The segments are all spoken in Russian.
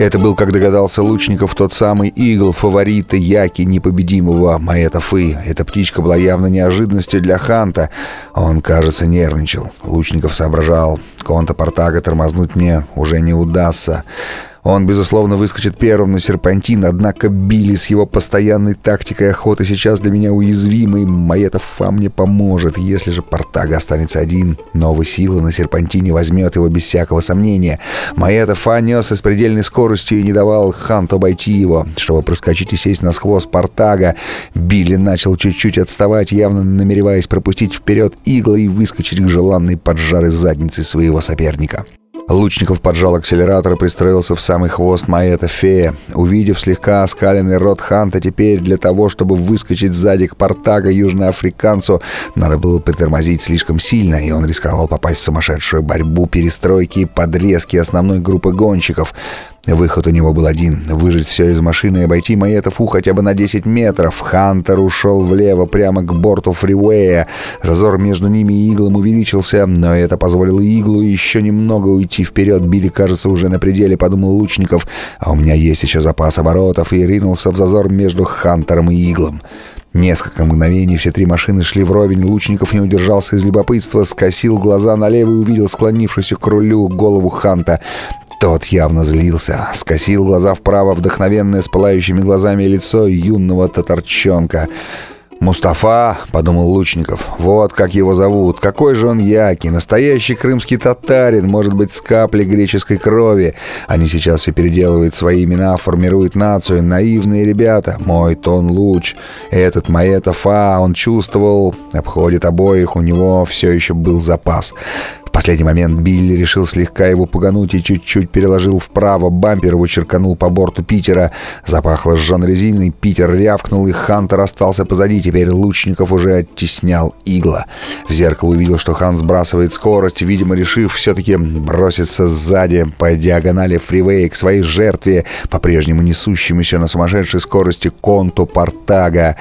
Это был, как догадался Лучников, тот самый игл фаворита Яки непобедимого Маэта Фы. Эта птичка была явно неожиданностью для Ханта. Он, кажется, нервничал. Лучников соображал, Конта Портага тормознуть мне уже не удастся. Он, безусловно, выскочит первым на серпантин, однако Билли с его постоянной тактикой охоты сейчас для меня уязвимый. Моя-то фа мне поможет. Если же Портага останется один, новая сила на серпантине возьмет его без всякого сомнения. Моя-то фа несся с предельной скоростью и не давал Ханту обойти его. Чтобы проскочить и сесть на хвост Портага, Билли начал чуть-чуть отставать, явно намереваясь пропустить вперед игла и выскочить к желанной поджарой заднице своего соперника. Лучников поджал акселератор и пристроился в самый хвост Маэта Фея. Увидев слегка оскаленный рот Ханта, теперь для того, чтобы выскочить сзади к Портага южноафриканцу, надо было притормозить слишком сильно, и он рисковал попасть в сумасшедшую борьбу, перестройки и подрезки основной группы гонщиков. Выход у него был один — выжить все из машины и обойти Маэтову хотя бы на 10 метров. Хантер ушел влево, прямо к борту фривея. Зазор между ними и иглом увеличился, но это позволило иглу еще немного уйти вперед. Билли, кажется, уже на пределе, подумал Лучников. А у меня есть еще запас оборотов, и ринулся в зазор между Хантером и иглом. Несколько мгновений все три машины шли вровень, Лучников не удержался из любопытства, скосил глаза налево и увидел склонившуюся к рулю голову Ханта. Тот явно злился, скосил глаза вправо, вдохновенное с пылающими глазами лицо юного татарчонка. «Мустафа», — подумал Лучников, — «вот как его зовут. Какой же он яки, настоящий крымский татарин, может быть, с каплей греческой крови. Они сейчас все переделывают свои имена, формируют нацию. Наивные ребята. Мой тон луч. Этот Маэта Фа, он чувствовал, обходит обоих, у него все еще был запас». В последний момент Билли решил слегка его пугануть и чуть-чуть переложил вправо. Бампер его черканул по борту Питера. Запахло сжженной резиной. Питер рявкнул, и Хантер остался позади. Теперь Лучников уже оттеснял игла. В зеркало увидел, что Хан сбрасывает скорость, видимо, решив все-таки броситься сзади по диагонали фривея к своей жертве, по-прежнему несущемуся на сумасшедшей скорости конту Портага.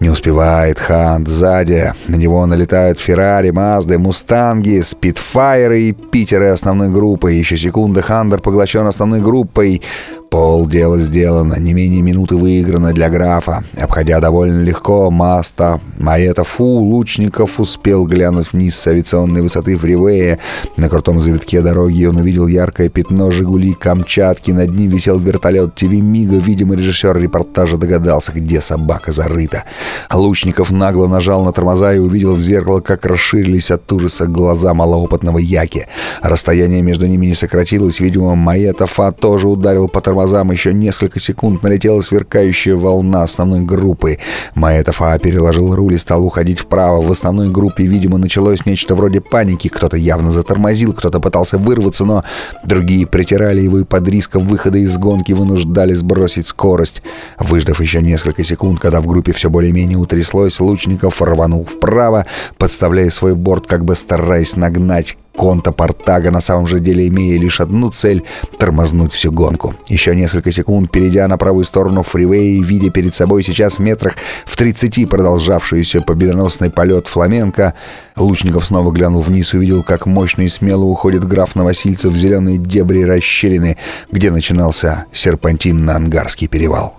Не успевает Хант сзади. На него налетают Феррари, Мазды, Мустанги, Спитфайры и Питеры основной группы. Еще секунда Хандер поглощен основной группой. Пол дела сделано, не менее минуты выиграно для графа. Обходя довольно легко, Маста, Маэта Фу, Лучников успел глянуть вниз с авиационной высоты фривея. На крутом завитке дороги он увидел яркое пятно «Жигули» Камчатки. Над ним висел вертолет ТВ Мига. Видимо, режиссер репортажа догадался, где собака зарыта. Лучников нагло нажал на тормоза и увидел в зеркало, как расширились от ужаса глаза малоопытного Яки. Расстояние между ними не сократилось. Видимо, Маэта Фа тоже ударил по тормозам тормозам еще несколько секунд налетела сверкающая волна основной группы. Маэтов А переложил руль и стал уходить вправо. В основной группе, видимо, началось нечто вроде паники. Кто-то явно затормозил, кто-то пытался вырваться, но другие притирали его и под риском выхода из гонки вынуждали сбросить скорость. Выждав еще несколько секунд, когда в группе все более-менее утряслось, Лучников рванул вправо, подставляя свой борт, как бы стараясь нагнать Конта Портага на самом же деле имея лишь одну цель — тормознуть всю гонку. Еще несколько секунд, перейдя на правую сторону фривея видя перед собой сейчас в метрах в 30 продолжавшийся победоносный полет Фламенко, Лучников снова глянул вниз и увидел, как мощно и смело уходит граф Новосильцев в зеленые дебри расщелины, где начинался серпантин на Ангарский перевал.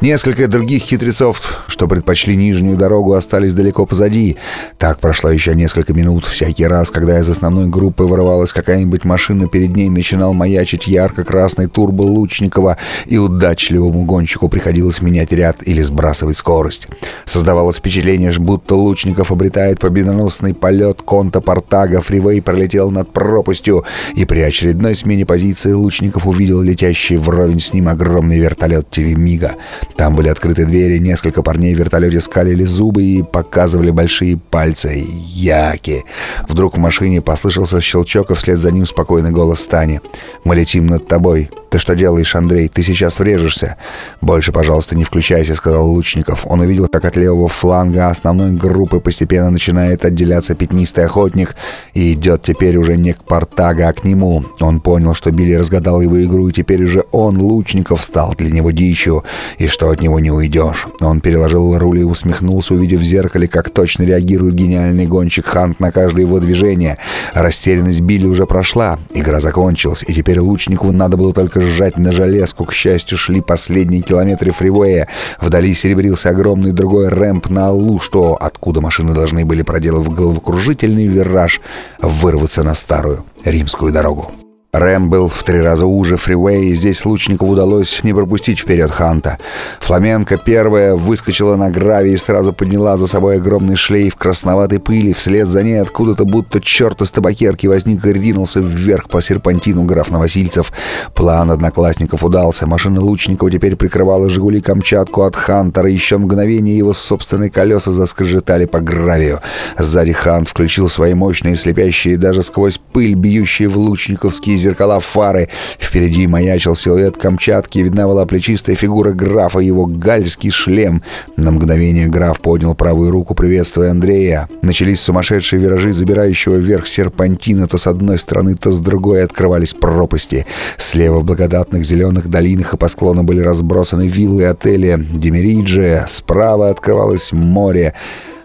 Несколько других хитрецов, что предпочли нижнюю дорогу, остались далеко позади. Так прошло еще несколько минут. Всякий раз, когда из основной группы вырывалась какая-нибудь машина, перед ней начинал маячить ярко-красный турбо Лучникова, и удачливому гонщику приходилось менять ряд или сбрасывать скорость. Создавалось впечатление, будто Лучников обретает победоносный полет конта Портага. Фривей пролетел над пропастью, и при очередной смене позиции Лучников увидел летящий вровень с ним огромный вертолет ТВ Мига. Там были открыты двери, несколько парней в вертолете скалили зубы и показывали большие пальцы. Яки. Вдруг в машине послышался щелчок, и вслед за ним спокойный голос Стани. «Мы летим над тобой. Ты что делаешь, Андрей? Ты сейчас врежешься». «Больше, пожалуйста, не включайся», — сказал Лучников. Он увидел, как от левого фланга основной группы постепенно начинает отделяться пятнистый охотник и идет теперь уже не к Портага, а к нему. Он понял, что Билли разгадал его игру, и теперь уже он, Лучников, стал для него дичью, и что от него не уйдешь. Он переложил руль и усмехнулся, увидев в зеркале, как точно реагирует гениальный гонщик Хант на каждое его движение. Растерянность Билли уже прошла, игра закончилась, и теперь Лучникову надо было только сжать на железку. К счастью, шли последние километры фривея. Вдали серебрился огромный другой рэмп на Аллу, что откуда машины должны были, проделав головокружительный вираж, вырваться на старую римскую дорогу. Рэм был в три раза уже фривей, и здесь Лучникову удалось не пропустить вперед Ханта. Фламенко первая выскочила на гравий и сразу подняла за собой огромный шлейф красноватой пыли. Вслед за ней откуда-то будто черт из табакерки возник и ринулся вверх по серпантину граф Новосильцев. План одноклассников удался. Машина Лучникова теперь прикрывала «Жигули» Камчатку от Хантера. Еще мгновение его собственные колеса заскрежетали по гравию. Сзади Хант включил свои мощные, слепящие даже сквозь пыль, бьющие в лучниковские зеркала фары. Впереди маячил силуэт Камчатки, видна была плечистая фигура графа, его гальский шлем. На мгновение граф поднял правую руку, приветствуя Андрея. Начались сумасшедшие виражи, забирающего вверх серпантина, то с одной стороны, то с другой открывались пропасти. Слева в благодатных зеленых долинах и по склону были разбросаны виллы и отели Демериджи, справа открывалось море.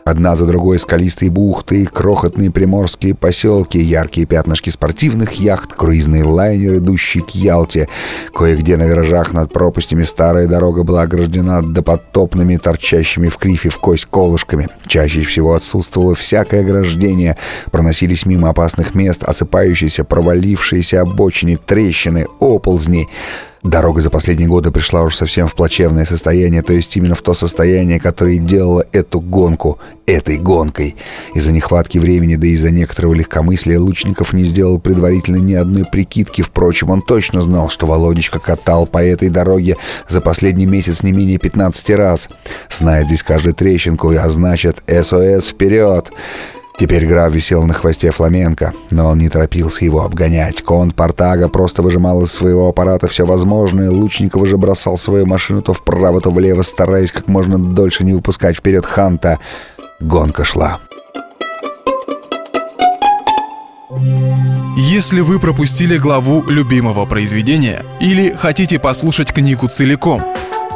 Одна за другой скалистые бухты, крохотные приморские поселки, яркие пятнышки спортивных яхт, круизный лайнер, идущий к Ялте. Кое-где на виражах над пропастями старая дорога была ограждена допотопными, торчащими в крифе в кость колышками. Чаще всего отсутствовало всякое ограждение. Проносились мимо опасных мест осыпающиеся, провалившиеся обочины, трещины, оползни. Дорога за последние годы пришла уж совсем в плачевное состояние, то есть именно в то состояние, которое делало эту гонку этой гонкой. Из-за нехватки времени, да и из-за некоторого легкомыслия Лучников не сделал предварительно ни одной прикидки. Впрочем, он точно знал, что Володечка катал по этой дороге за последний месяц не менее 15 раз. Знает здесь каждую трещинку, а значит «СОС вперед!» Теперь граф висел на хвосте фламенко, но он не торопился его обгонять. Конт Портага просто выжимал из своего аппарата все возможное. Лучников же бросал свою машину то вправо, то влево, стараясь как можно дольше не выпускать вперед Ханта. Гонка шла. Если вы пропустили главу любимого произведения или хотите послушать книгу целиком,